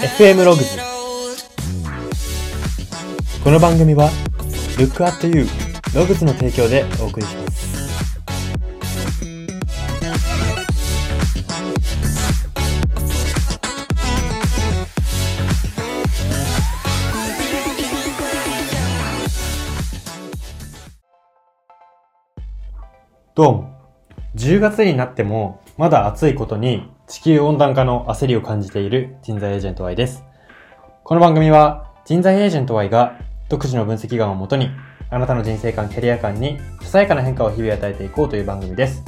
FM ログズこの番組は Look at You ログズの提供でお送りします。どうも10月になってもまだ暑いことに地球温暖化の焦りを感じている人材エージェント Y です。この番組は人材エージェント Y が独自の分析眼をもとにあなたの人生観、キャリア観にささやかな変化を日々与えていこうという番組です。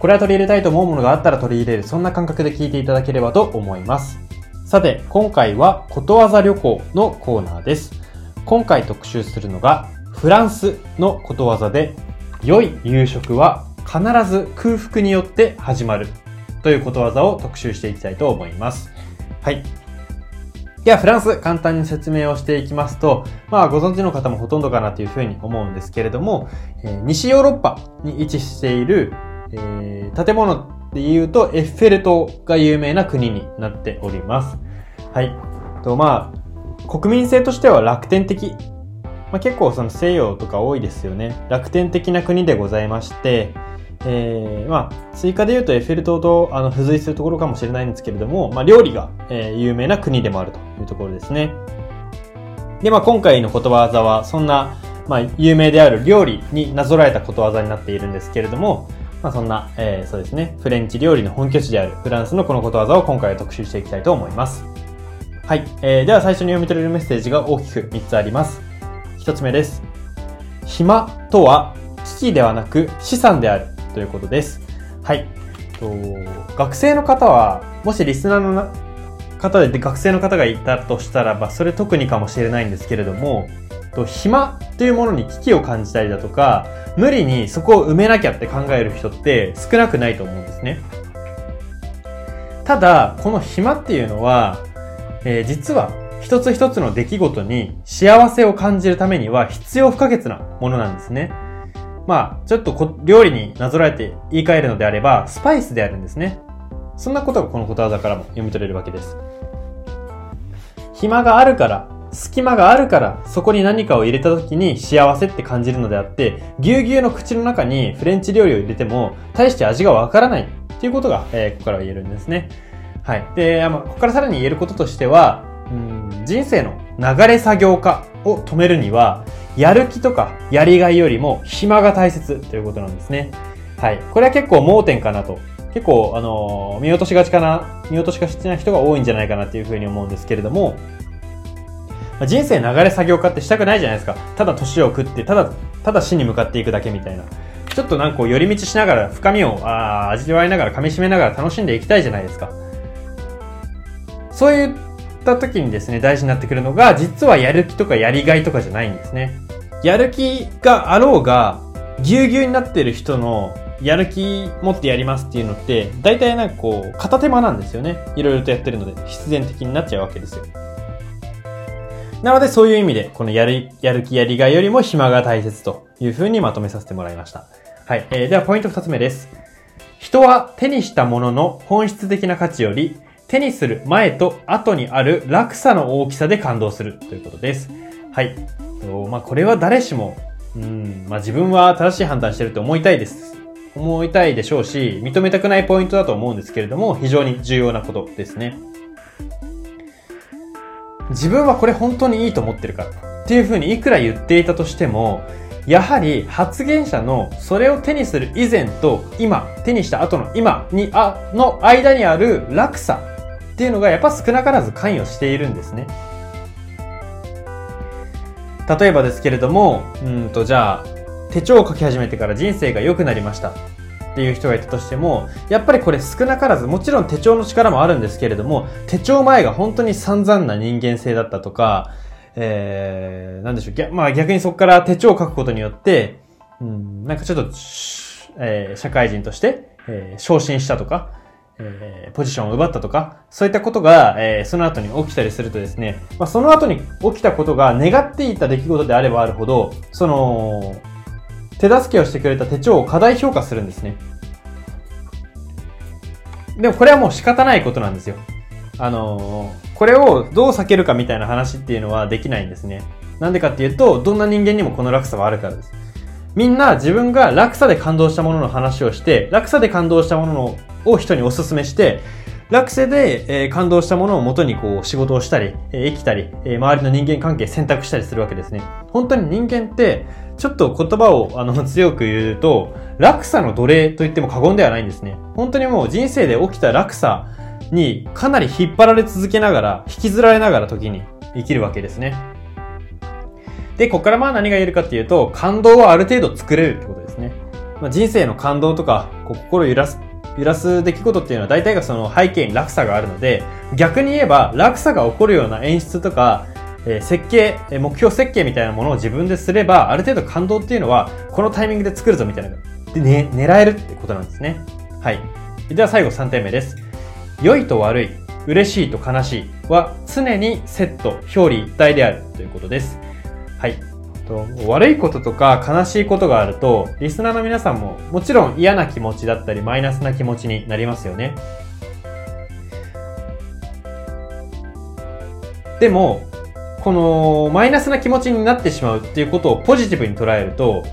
これは取り入れたいと思うものがあったら取り入れる、そんな感覚で聞いていただければと思います。さて、今回はことわざ旅行のコーナーです。今回特集するのがフランスのことわざで良い夕食は必ず空腹によって始まるということわざを特集していきたいと思います。はい。では、フランス、簡単に説明をしていきますと、まあ、ご存知の方もほとんどかなというふうに思うんですけれども、えー西ヨーロッパに位置している、えー建物で言うと、エッフェル塔が有名な国になっております。はい。と、まあ、国民性としては楽天的まあ、結構その西洋とか多いですよね。楽天的な国でございまして、えー、まあ、追加で言うとエッフェル塔とあの付随するところかもしれないんですけれども、まあ、料理が、えー有名な国でもあるというところですね。で、まあ、今回のことわざは、そんな、まあ、有名である料理になぞらえたことわざになっているんですけれども、まあ、そんな、えーそうですね、フレンチ料理の本拠地であるフランスのこのことわざを今回は特集していきたいと思います。はい。えー、では最初に読み取れるメッセージが大きく3つあります。一つ目です。暇とは危機ではなく資産であるということです。はい。と学生の方は、もしリスナーの方で学生の方がいたとしたらば、それ特にかもしれないんですけれども、と暇というものに危機を感じたりだとか、無理にそこを埋めなきゃって考える人って少なくないと思うんですね。ただ、この暇っていうのは、えー実は一つ一つの出来事に幸せを感じるためには必要不可欠なものなんですね。まあ、ちょっとこ料理になぞらえて言い換えるのであれば、スパイスであるんですね。そんなことがこのことわざからも読み取れるわけです。暇があるから、隙間があるから、そこに何かを入れた時に幸せって感じるのであって、ぎゅうぎゅうの口の中にフレンチ料理を入れても、大して味がわからないっていうことが、えーここからは言えるんですね。はい。で、まあ、ここからさらに言えることとしては、うん人生の流れ作業化を止めるには、やる気とかやりがいよりも暇が大切ということなんですね。はい。これは結構盲点かなと。結構、あのー見落としがちかな、見落としがちな人が多いんじゃないかなっていうふうに思うんですけれども、人生流れ作業化ってしたくないじゃないですか。ただ年を食って、ただ、ただ死に向かっていくだけみたいな。ちょっとなんかこう寄り道しながら、深みをあ味わいながら、噛み締めながら楽しんでいきたいじゃないですか。そういった時にですね、大事になってくるのが、実はやる気とかやりがいとかじゃないんですね。やる気があろうが、ぎゅうぎゅうになってる人の、やる気持ってやりますっていうのって、大体なんかこう、片手間なんですよね。いろいろとやってるので、必然的になっちゃうわけですよ。なので、そういう意味で、このやる、やる気やりがいよりも暇が大切というふうにまとめさせてもらいました。はい。えーでは、ポイント二つ目です。人は手にしたものの本質的な価値より、手にする前と後にある落差の大きさで感動するということです。はい。まあ、これは誰しも、うん、まあ、自分は正しい判断してると思いたいです。思いたいでしょうし、認めたくないポイントだと思うんですけれども、非常に重要なことですね。自分はこれ本当にいいと思ってるかっていうふうにいくら言っていたとしても、やはり発言者のそれを手にする以前と今、手にした後の今に、あ、の間にある落差っていうのがやっぱ少なからず関与しているんですね。例えばですけれども、うんとじゃあ、手帳を書き始めてから人生が良くなりました。っていう人がいたとしても、やっぱりこれ少なからず、もちろん手帳の力もあるんですけれども、手帳前が本当に散々な人間性だったとか、えー、なんでしょう、まあ逆にそこから手帳を書くことによって、うん、なんかちょっと、えー社会人として、えー昇進したとか、えーポジションを奪ったとか、そういったことが、えーその後に起きたりするとですね、まあ、その後に起きたことが願っていた出来事であればあるほど、その、手助けをしてくれた手帳を過大評価するんですね。でもこれはもう仕方ないことなんですよ。あのー、これをどう避けるかみたいな話っていうのはできないんですね。なんでかっていうと、どんな人間にもこの落差はあるからです。みんな自分が落差で感動したものの話をして、落差で感動したものを人にお勧めして、落差で、え、感動したものを元にこう仕事をしたり、え、生きたり、え、周りの人間関係選択したりするわけですね。本当に人間って、ちょっと言葉をあの強く言うと、落差の奴隷と言っても過言ではないんですね。本当にもう人生で起きた落差にかなり引っ張られ続けながら、引きずられながら時に生きるわけですね。で、ここからまあ何が言えるかっていうと、感動はある程度作れるってことですね。まあ、人生の感動とか、こう心揺らす揺らす出来事っていうのは大体がその背景に落差があるので、逆に言えば落差が起こるような演出とか、えー、設計、目標設計みたいなものを自分ですれば、ある程度感動っていうのは、このタイミングで作るぞみたいな、で、ね、狙えるってことなんですね。はい。では最後3点目です。良いと悪い、嬉しいと悲しいは常にセット、表裏一体であるということです。はい。悪いこととか悲しいことがあると、リスナーの皆さんももちろん嫌な気持ちだったりマイナスな気持ちになりますよね。でも、このマイナスな気持ちになってしまうっていうことをポジティブに捉えると、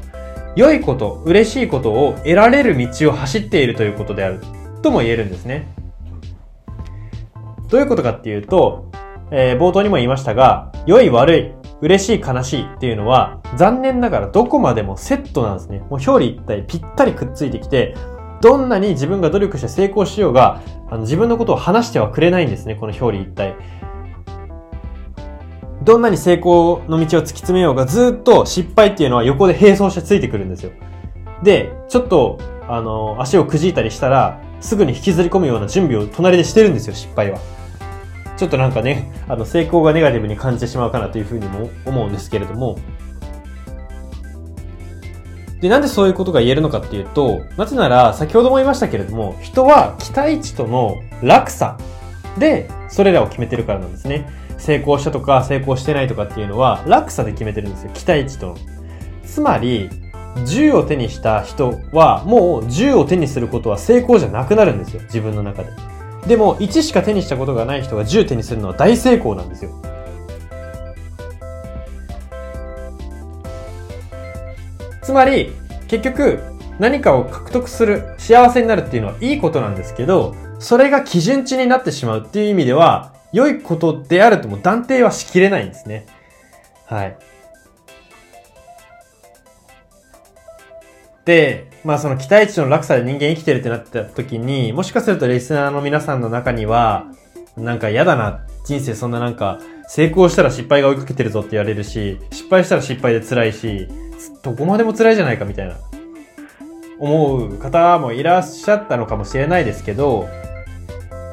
良いこと、嬉しいことを得られる道を走っているということであるとも言えるんですね。どういうことかっていうと、えー、冒頭にも言いましたが、良い悪い、嬉しい悲しいっていうのは、残念ながらどこまでもセットなんですね。もう表裏一体ぴったりくっついてきて、どんなに自分が努力して成功しようが、あの自分のことを話してはくれないんですね、この表裏一体。どんなに成功の道を突き詰めようが、ずっと失敗っていうのは横で並走してついてくるんですよ。で、ちょっと、あの、足をくじいたりしたら、すぐに引きずり込むような準備を隣でしてるんですよ、失敗は。ちょっとなんかね、あの、成功がネガティブに感じてしまうかなというふうにも思うんですけれども、で、なんでそういうことが言えるのかっていうと、なぜなら、先ほども言いましたけれども、人は期待値との落差で、それらを決めてるからなんですね。成功したとか、成功してないとかっていうのは、落差で決めてるんですよ。期待値との。つまり、銃を手にした人は、もう銃を手にすることは成功じゃなくなるんですよ。自分の中で。でも、1しか手にしたことがない人が10手にするのは大成功なんですよ。つまり、結局、何かを獲得する、幸せになるっていうのはいいことなんですけど、それが基準値になってしまうっていう意味では、良いことであるとも断定はしきれないんですね。はい。で、まあその期待値の落差で人間生きてるってなった時に、もしかするとリスナーの皆さんの中には、なんか嫌だな、人生そんななんか、成功したら失敗が追いかけてるぞって言われるし、失敗したら失敗で辛いし、どこまでも辛いじゃないかみたいな、思う方もいらっしゃったのかもしれないですけど、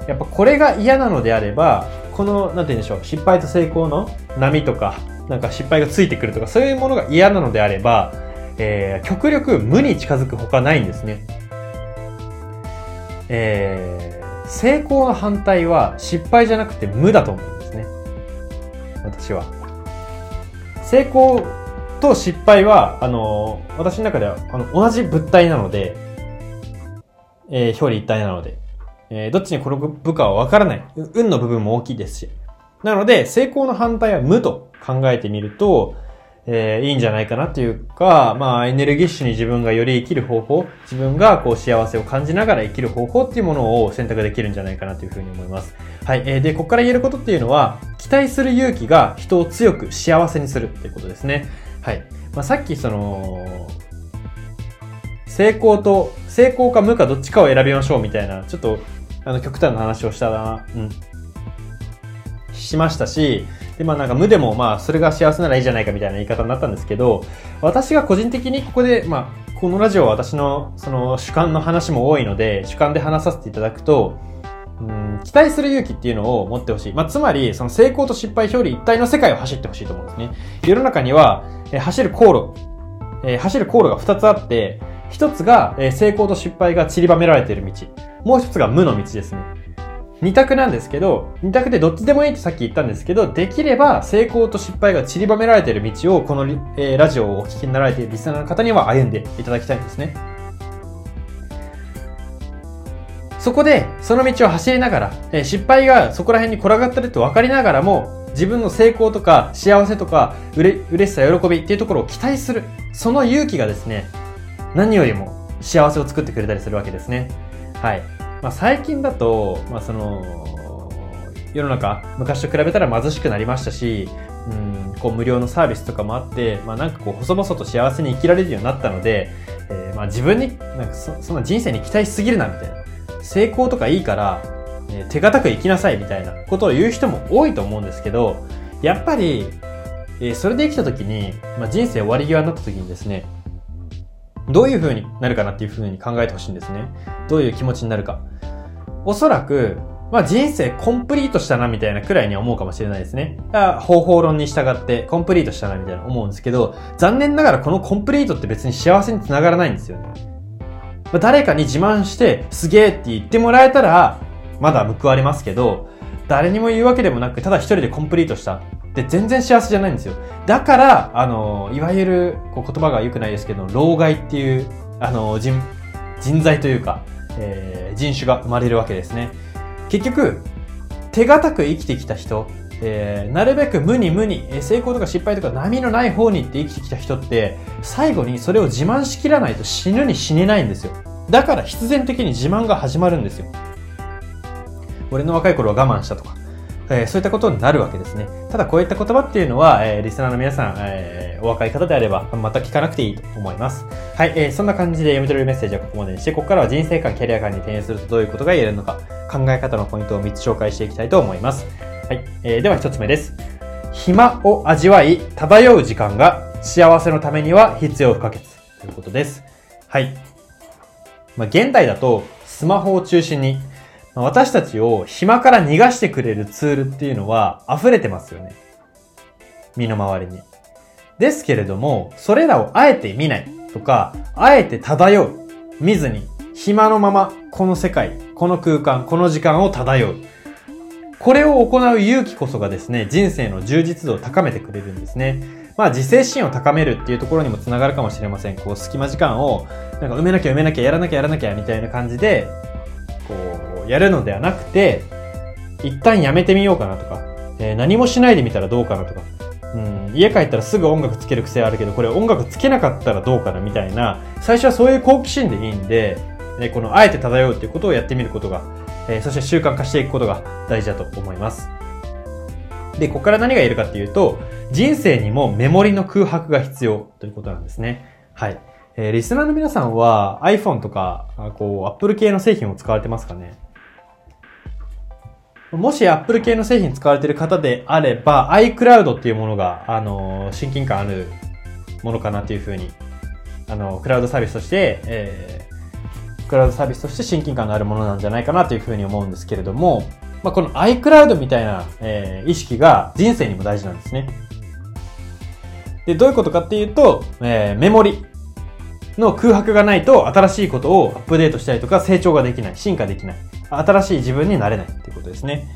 やっぱこれが嫌なのであれば、この、なんて言うんでしょう、失敗と成功の波とか、なんか失敗がついてくるとか、そういうものが嫌なのであれば、えー、極力無に近づくほかないんですね。えー、成功の反対は失敗じゃなくて無だと思うんですね。私は。成功と失敗は、あの、私の中では、あの、同じ物体なので、えー、表裏一体なので、えー、どっちに転ぶかはわからない。運の部分も大きいですし。なので、成功の反対は無と考えてみると、えー、いいんじゃないかなっていうか、まあ、エネルギッシュに自分がより生きる方法、自分がこう幸せを感じながら生きる方法っていうものを選択できるんじゃないかなというふうに思います。はい。えー、で、ここから言えることっていうのは、期待する勇気が人を強く幸せにするっていうことですね。はい。まあ、さっきその、成功と、成功か無かどっちかを選びましょうみたいな、ちょっと、あの、極端な話をしたな、うん、しましたし、で、まあなんか無でもまあそれが幸せならいいじゃないかみたいな言い方になったんですけど、私が個人的にここで、まあこのラジオは私のその主観の話も多いので、主観で話させていただくと、うん、期待する勇気っていうのを持ってほしい。まあ、つまり、その成功と失敗表裏一体の世界を走ってほしいと思うんですね。世の中には、え、走る航路、え、走る航路が2つあって、1つが、え、成功と失敗が散りばめられている道。もう1つが無の道ですね。二択なんですけど、二択でどっちでもいいってさっき言ったんですけど、できれば成功と失敗が散りばめられている道を、この、えー、ラジオをお聞きになられているリスナーの方には歩んでいただきたいんですね。そこで、その道を走りながら、えー失敗がそこら辺に転がってるって分かりながらも、自分の成功とか幸せとかうれ嬉しさ、喜びっていうところを期待する。その勇気がですね、何よりも幸せを作ってくれたりするわけですね。はい。まあ、最近だと、まあ、その、世の中、昔と比べたら貧しくなりましたし、うん、こう無料のサービスとかもあって、まあ、なんかこう細々と幸せに生きられるようになったので、えーまあ、自分になんかそそんな人生に期待しすぎるなみたいな成功とかいいから、えー手堅く生きなさいみたいなことを言う人も多いと思うんですけどやっぱり、えーそれで生きた時に、まあ、人生終わり際になった時にですねどういう風になるかなっていう風に考えてほしいんですね。どういう気持ちになるか。おそらくまあ人生コンプリートしたなみたいなくらいに思うかもしれないですね。方法論に従ってコンプリートしたなみたいな思うんですけど、残念ながらこのコンプリートって別に幸せにつながらないんですよね。まあ、誰かに自慢してすげえって言ってもらえたら、まだ報われますけど、誰にも言うわけでもなく、ただ一人でコンプリートした。で、全然幸せじゃないんですよ。だから、あの、いわゆる、こう言葉が良くないですけど、老害っていう、あの、人、人材というか、えー人種が生まれるわけですね。結局、手堅く生きてきた人、えーなるべく無に無に、えー成功とか失敗とか波のない方にって生きてきた人って、最後にそれを自慢しきらないと死ぬに死ねないんですよ。だから必然的に自慢が始まるんですよ。俺の若い頃は我慢したとか、えーそういったことになるわけですね。ただこういった言葉っていうのは、えーリスナーの皆さん、えーお若い方であれば、また聞かなくていいと思います。はい、えーそんな感じで読み取れるメッセージはここまでにして、ここからは人生観、キャリア観に転用するとどういうことが言えるのか、考え方のポイントを3つ紹介していきたいと思います。はい、えーでは1つ目です。暇を味わい、漂う時間が幸せのためには必要不可欠ということです。はい。まあ、現代だとスマホを中心に、私たちを暇から逃がしてくれるツールっていうのは溢れてますよね。身の回りに。ですけれども、それらをあえて見ないとか、あえて漂う、見ずに、暇のまま、この世界、この空間、この時間を漂う。これを行う勇気こそがですね、人生の充実度を高めてくれるんですね。まあ、自制心を高めるっていうところにもつながるかもしれません。こう、隙間時間を、なんか埋めなきゃ埋めなきゃ、やらなきゃやらなきゃ、みたいな感じで、こう、やるのではなくて、一旦やめてみようかなとか、えー何もしないでみたらどうかなとか、うん、家帰ったらすぐ音楽つける癖あるけど、これ音楽つけなかったらどうかなみたいな、最初はそういう好奇心でいいんで、えーこのあえて漂うっていうことをやってみることが、えーそして習慣化していくことが大事だと思います。で、ここから何が言えるかっていうと、人生にもメモリの空白が必要ということなんですね。はい。えーリスナーの皆さんは iPhone とか、あこう、Apple 系の製品を使われてますかね？もし Apple 系の製品使われている方であれば、iCloud っていうものが、あの親近感あるものかなっていうふうに、あのクラウドサービスとして、えークラウドサービスとして親近感のあるものなんじゃないかなというふうに思うんですけれども、まあ、この iCloud みたいな、えー意識が人生にも大事なんですね。で、どういうことかっていうと、えーメモリの空白がないと新しいことをアップデートしたりとか成長ができない、進化できない、新しい自分になれないっていうことですね。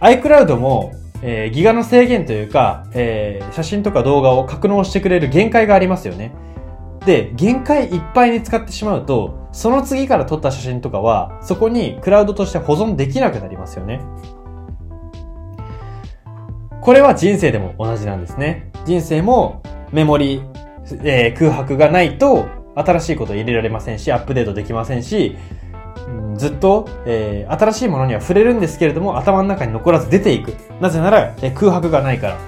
iCloud も、えーギガの制限というか、えー写真とか動画を格納してくれる限界がありますよね。で、限界いっぱいに使ってしまうと、その次から撮った写真とかは、そこにクラウドとして保存できなくなりますよね。これは人生でも同じなんですね。人生もメモリ、えー空白がないと新しいこと入れられませんし、アップデートできませんし、ずっと、えー新しいものには触れるんですけれども、頭の中に残らず出ていく。なぜなら、えー空白がないから。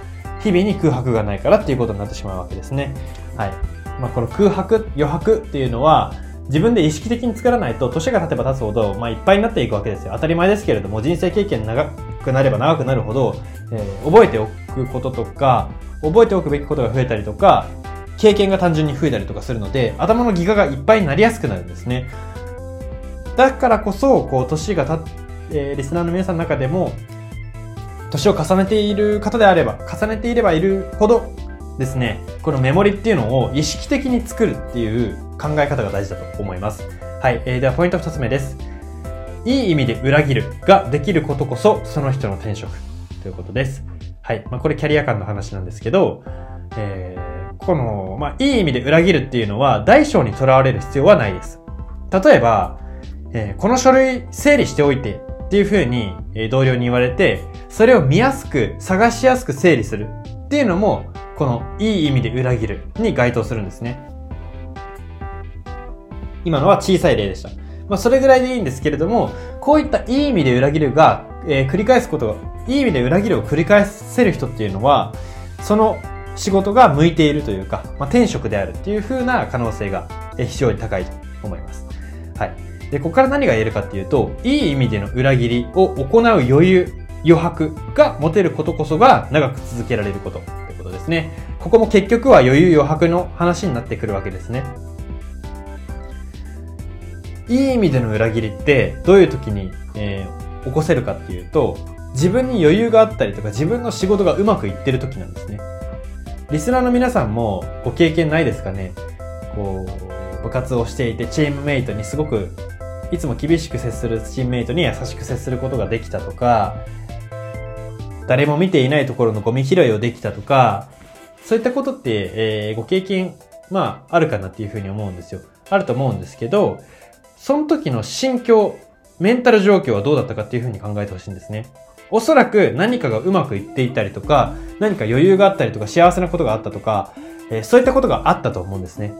日々に空白がないからっていうことになってしまうわけですね。はい。まあ、この空白、余白っていうのは、自分で意識的に作らないと、年が経てば経つほど、まあ、いっぱいになっていくわけですよ。当たり前ですけれども、人生経験長くなれば長くなるほど、えー覚えておくこととか、覚えておくべきことが増えたりとか、経験が単純に増えたりとかするので、頭のギガがいっぱいになりやすくなるんですね。だからこそ、こう、年がたっ、えーリスナーの皆さんの中でも、年を重ねている方であれば、重ねていればいるほどですね、このメモリっていうのを意識的に作るっていう考え方が大事だと思います。はい、えーではポイント2つ目です。いい意味で裏切るができることこそその人の転職ということです。はい、まあこれキャリア感の話なんですけど、えーこの、まあいい意味で裏切るっていうのは大小にとらわれる必要はないです。例えば、えーこの書類整理しておいてっていう風に、えー同僚に言われて、それを見やすく、探しやすく整理するっていうのも、このいい意味で裏切るに該当するんですね。今のは小さい例でした。まあ、それぐらいでいいんですけれども、こういったいい意味で裏切るが、えー繰り返すことが、いい意味で裏切るを繰り返せる人っていうのは、その仕事が向いているというか、まあ、転職であるっていう風な可能性が非常に高いと思います。はい。で、ここから何が言えるかっていうと、いい意味での裏切りを行う余裕、余白が持てることこそが長く続けられることってことですね。ここも結局は余裕余白の話になってくるわけですね。いい意味での裏切りってどういう時に、えー起こせるかっていうと、自分に余裕があったりとか自分の仕事がうまくいってる時なんですね。リスナーの皆さんもご経験ないですかね？こう、部活をしていてチームメイトにすごくいつも厳しく接するチームメイトに優しく接することができたとか、誰も見ていないところのゴミ拾いをできたとか、そういったことって、えーご経験、まあ、あるかなっていうふうに思うんですよ。あると思うんですけど、その時の心境、メンタル状況はどうだったかっていうふうに考えてほしいんですね。おそらく何かがうまくいっていたりとか、何か余裕があったりとか、幸せなことがあったとか、えーそういったことがあったと思うんですね。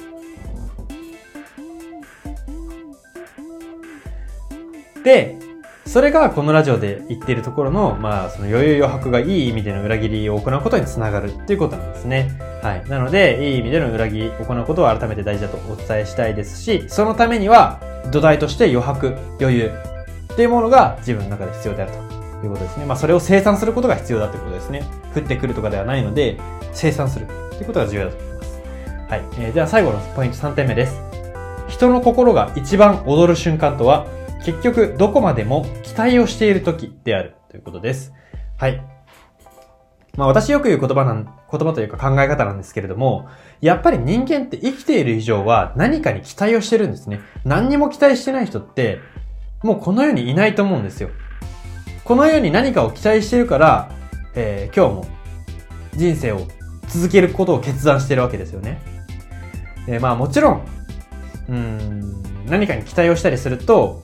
で、それがこのラジオで言っているところの、まあ、その余裕余白がいい意味での裏切りを行うことにつながるっていうことなんですね。はい。なので、いい意味での裏切りを行うことは改めて大事だとお伝えしたいですし、そのためには土台として余白、余裕っていうものが自分の中で必要であるということですね。まあ、それを生産することが必要だということですね。降ってくるとかではないので、生産するということが重要だと思います。はい。えーでは最後のポイント3点目です。人の心が一番踊る瞬間とは、結局どこまでも期待をしている時であるということです。はい。まあ私よく言う言葉なん、言葉というか考え方なんですけれども、やっぱり人間って生きている以上は何かに期待をしてるんですね。何にも期待してない人って、もうこの世にいないと思うんですよ。この世に何かを期待してるから、えー今日も人生を続けることを決断してるわけですよね。えーまあもちろん、うん、何かに期待をしたりすると、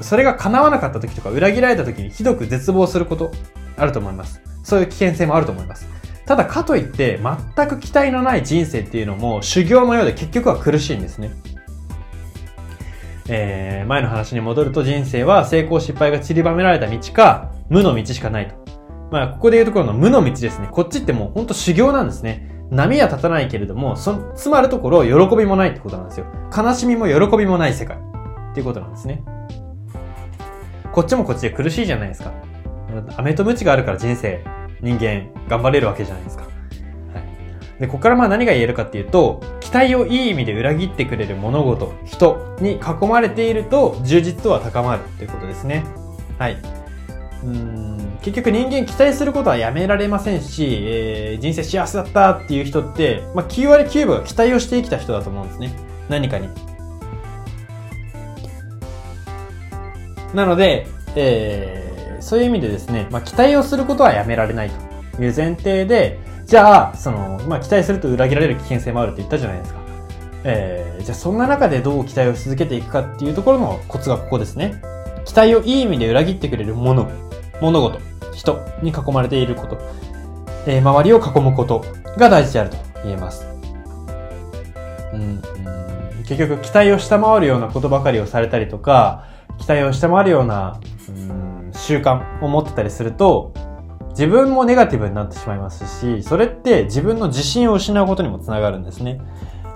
それが叶わなかった時とか裏切られた時にひどく絶望することあると思います。そういう危険性もあると思います。ただかといって全く期待のない人生っていうのも修行のようで結局は苦しいんですね。えー、前の話に戻ると人生は成功失敗が散りばめられた道か無の道しかないと。まあここで言うところの無の道ですね。こっちってもうほんと修行なんですね。波は立たないけれども、その、つまるところ喜びもないってことなんですよ。悲しみも喜びもない世界。っていうことなんですね。こっちもこっちで苦しいじゃないですか。飴と鞭があるから人生、人間、頑張れるわけじゃないですか。はい。で、ここからまあ何が言えるかっていうと、期待をいい意味で裏切ってくれる物事、人に囲まれていると、充実度は高まるということですね。はい。うん結局人間期待することはやめられませんし、えー人生幸せだったっていう人って、まあ、9割9分は期待をしてきた人だと思うんですね。何かに。なので、えーそういう意味でですね、まあ、期待をすることはやめられないという前提で、じゃあ、その、まあ、期待すると裏切られる危険性もあるって言ったじゃないですか。えーじゃあそんな中でどう期待を続けていくかっていうところのコツがここですね。期待をいい意味で裏切ってくれるもの、物事、人に囲まれていること、えー周りを囲むことが大事であると言えます。うん結局期待を下回るようなことばかりをされたりとか、期待を下回るような、うん習慣を持ってたりすると、自分もネガティブになってしまいますし、それって自分の自信を失うことにもつながるんですね。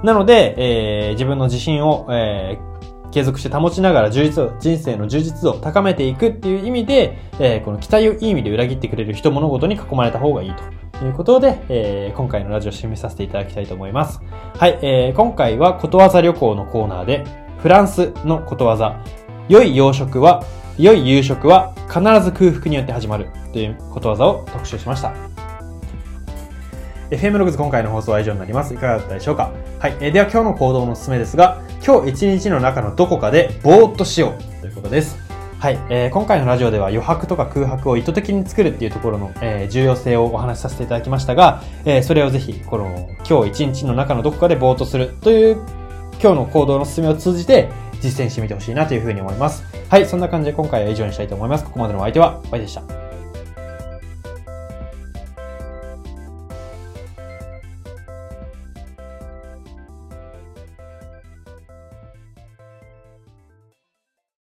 なので、えー自分の自信を、えー継続して保ちながら充実、人生の充実度を高めていくっていう意味で、えーこの期待をいい意味で裏切ってくれる人物事に囲まれた方がいいとということで、えー今回のラジオを締めさせていただきたいと思います。はい、えー今回はことわざ旅行のコーナーで、フランスのことわざ、良い洋食は、良い夕食は必ず空腹によって始まるということわざを特集しました。FM ログズ今回の放送は以上になります。いかがだったでしょうか？はい。えーでは今日の行動のおすすめですが、今日一日の中のどこかでぼーっとしようということです。はい。えー今回のラジオでは余白とか空白を意図的に作るっていうところの、えー重要性をお話しさせていただきましたが、えーそれをぜひ、この今日一日の中のどこかでぼーっとするという今日の行動の進めを通じて、実実践してみてほしいなというふうに思います。はい、そんな感じで今回は以上にしたいと思います。ここまでのお相手は、バイでした。